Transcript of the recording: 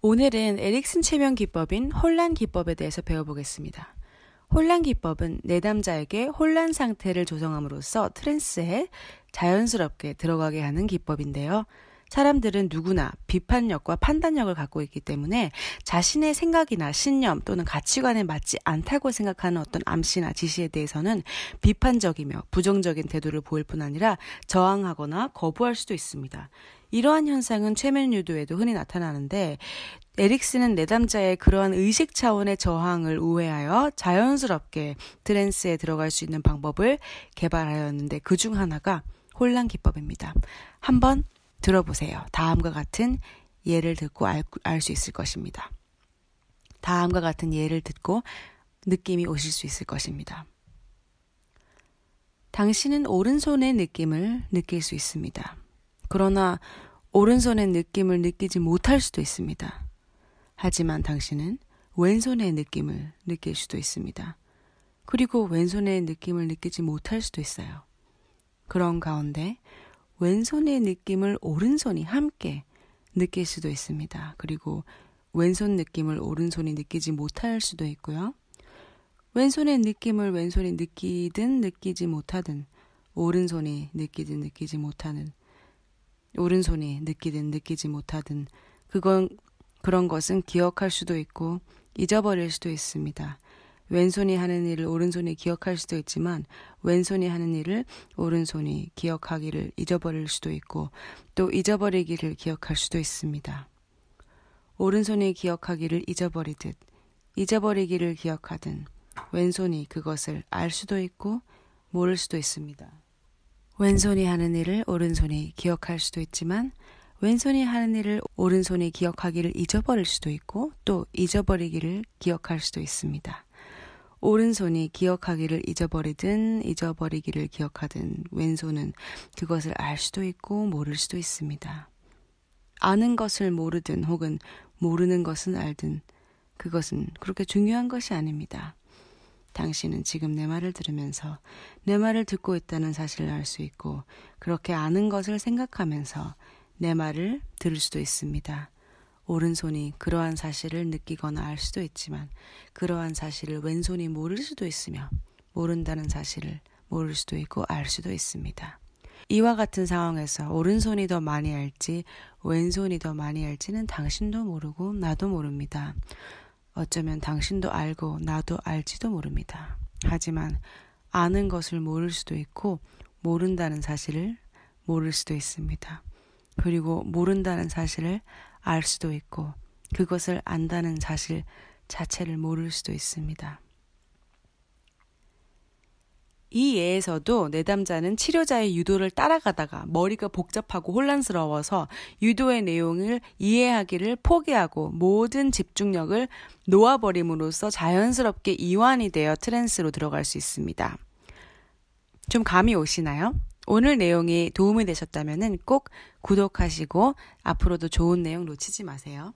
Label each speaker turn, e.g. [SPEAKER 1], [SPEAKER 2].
[SPEAKER 1] 오늘은 에릭슨 최면 기법인 혼란 기법에 대해서 배워보겠습니다. 혼란 기법은 내담자에게 혼란 상태를 조성함으로써 트랜스에 자연스럽게 들어가게 하는 기법인데요. 사람들은 누구나 비판력과 판단력을 갖고 있기 때문에 자신의 생각이나 신념 또는 가치관에 맞지 않다고 생각하는 어떤 암시나 지시에 대해서는 비판적이며 부정적인 태도를 보일 뿐 아니라 저항하거나 거부할 수도 있습니다. 이러한 현상은 최면 유도에도 흔히 나타나는데 에릭스는 내담자의 그러한 의식 차원의 저항을 우회하여 자연스럽게 트랜스에 들어갈 수 있는 방법을 개발하였는데 그 중 하나가 혼란 기법입니다. 한번 들어보세요. 다음과 같은 예를 듣고 알 수 있을 것입니다. 다음과 같은 예를 듣고 느낌이 오실 수 있을 것입니다. 당신은 오른손의 느낌을 느낄 수 있습니다. 그러나 오른손의 느낌을 느끼지 못할 수도 있습니다. 하지만 당신은 왼손의 느낌을 느낄 수도 있습니다. 그리고 왼손의 느낌을 느끼지 못할 수도 있어요. 그런 가운데 왼손의 느낌을 오른손이 함께 느낄 수도 있습니다. 그리고 왼손 느낌을 오른손이 느끼지 못할 수도 있고요. 왼손의 느낌을 왼손이 느끼든 느끼지 못하든 오른손이 느끼든 느끼지 못하는 오른손이 느끼든 느끼지 못하든 그건 그런 것은 기억할 수도 있고 잊어버릴 수도 있습니다. 왼손이 하는 일을 오른손이 기억할 수도 있지만 왼손이 하는 일을 오른손이 기억하기를 잊어버릴 수도 있고 또 잊어버리기를 기억할 수도 있습니다. 오른손이 기억하기를 잊어버리듯 잊어버리기를 기억하든 왼손이 그것을 알 수도 있고 모를 수도 있습니다. 왼손이 하는 일을 오른손이 기억할 수도 있지만 왼손이 하는 일을 오른손이 기억하기를 잊어버릴 수도 있고 또 잊어버리기를 기억할 수도 있습니다. 오른손이 기억하기를 잊어버리든 잊어버리기를 기억하든 왼손은 그것을 알 수도 있고 모를 수도 있습니다. 아는 것을 모르든 혹은 모르는 것은 알든 그것은 그렇게 중요한 것이 아닙니다. 당신은 지금 내 말을 들으면서 내 말을 듣고 있다는 사실을 알 수 있고 그렇게 아는 것을 생각하면서 내 말을 들을 수도 있습니다. 오른손이 그러한 사실을 느끼거나 알 수도 있지만 그러한 사실을 왼손이 모를 수도 있으며 모른다는 사실을 모를 수도 있고 알 수도 있습니다. 이와 같은 상황에서 오른손이 더 많이 알지 왼손이 더 많이 알지는 당신도 모르고 나도 모릅니다. 어쩌면 당신도 알고 나도 알지도 모릅니다. 하지만 아는 것을 모를 수도 있고 모른다는 사실을 모를 수도 있습니다. 그리고 모른다는 사실을 알 수도 있고 그것을 안다는 사실 자체를 모를 수도 있습니다. 이 예에서도 내담자는 치료자의 유도를 따라가다가 머리가 복잡하고 혼란스러워서 유도의 내용을 이해하기를 포기하고 모든 집중력을 놓아버림으로써 자연스럽게 이완이 되어 트랜스로 들어갈 수 있습니다. 좀 감이 오시나요? 오늘 내용이 도움이 되셨다면 꼭 구독하시고 앞으로도 좋은 내용 놓치지 마세요.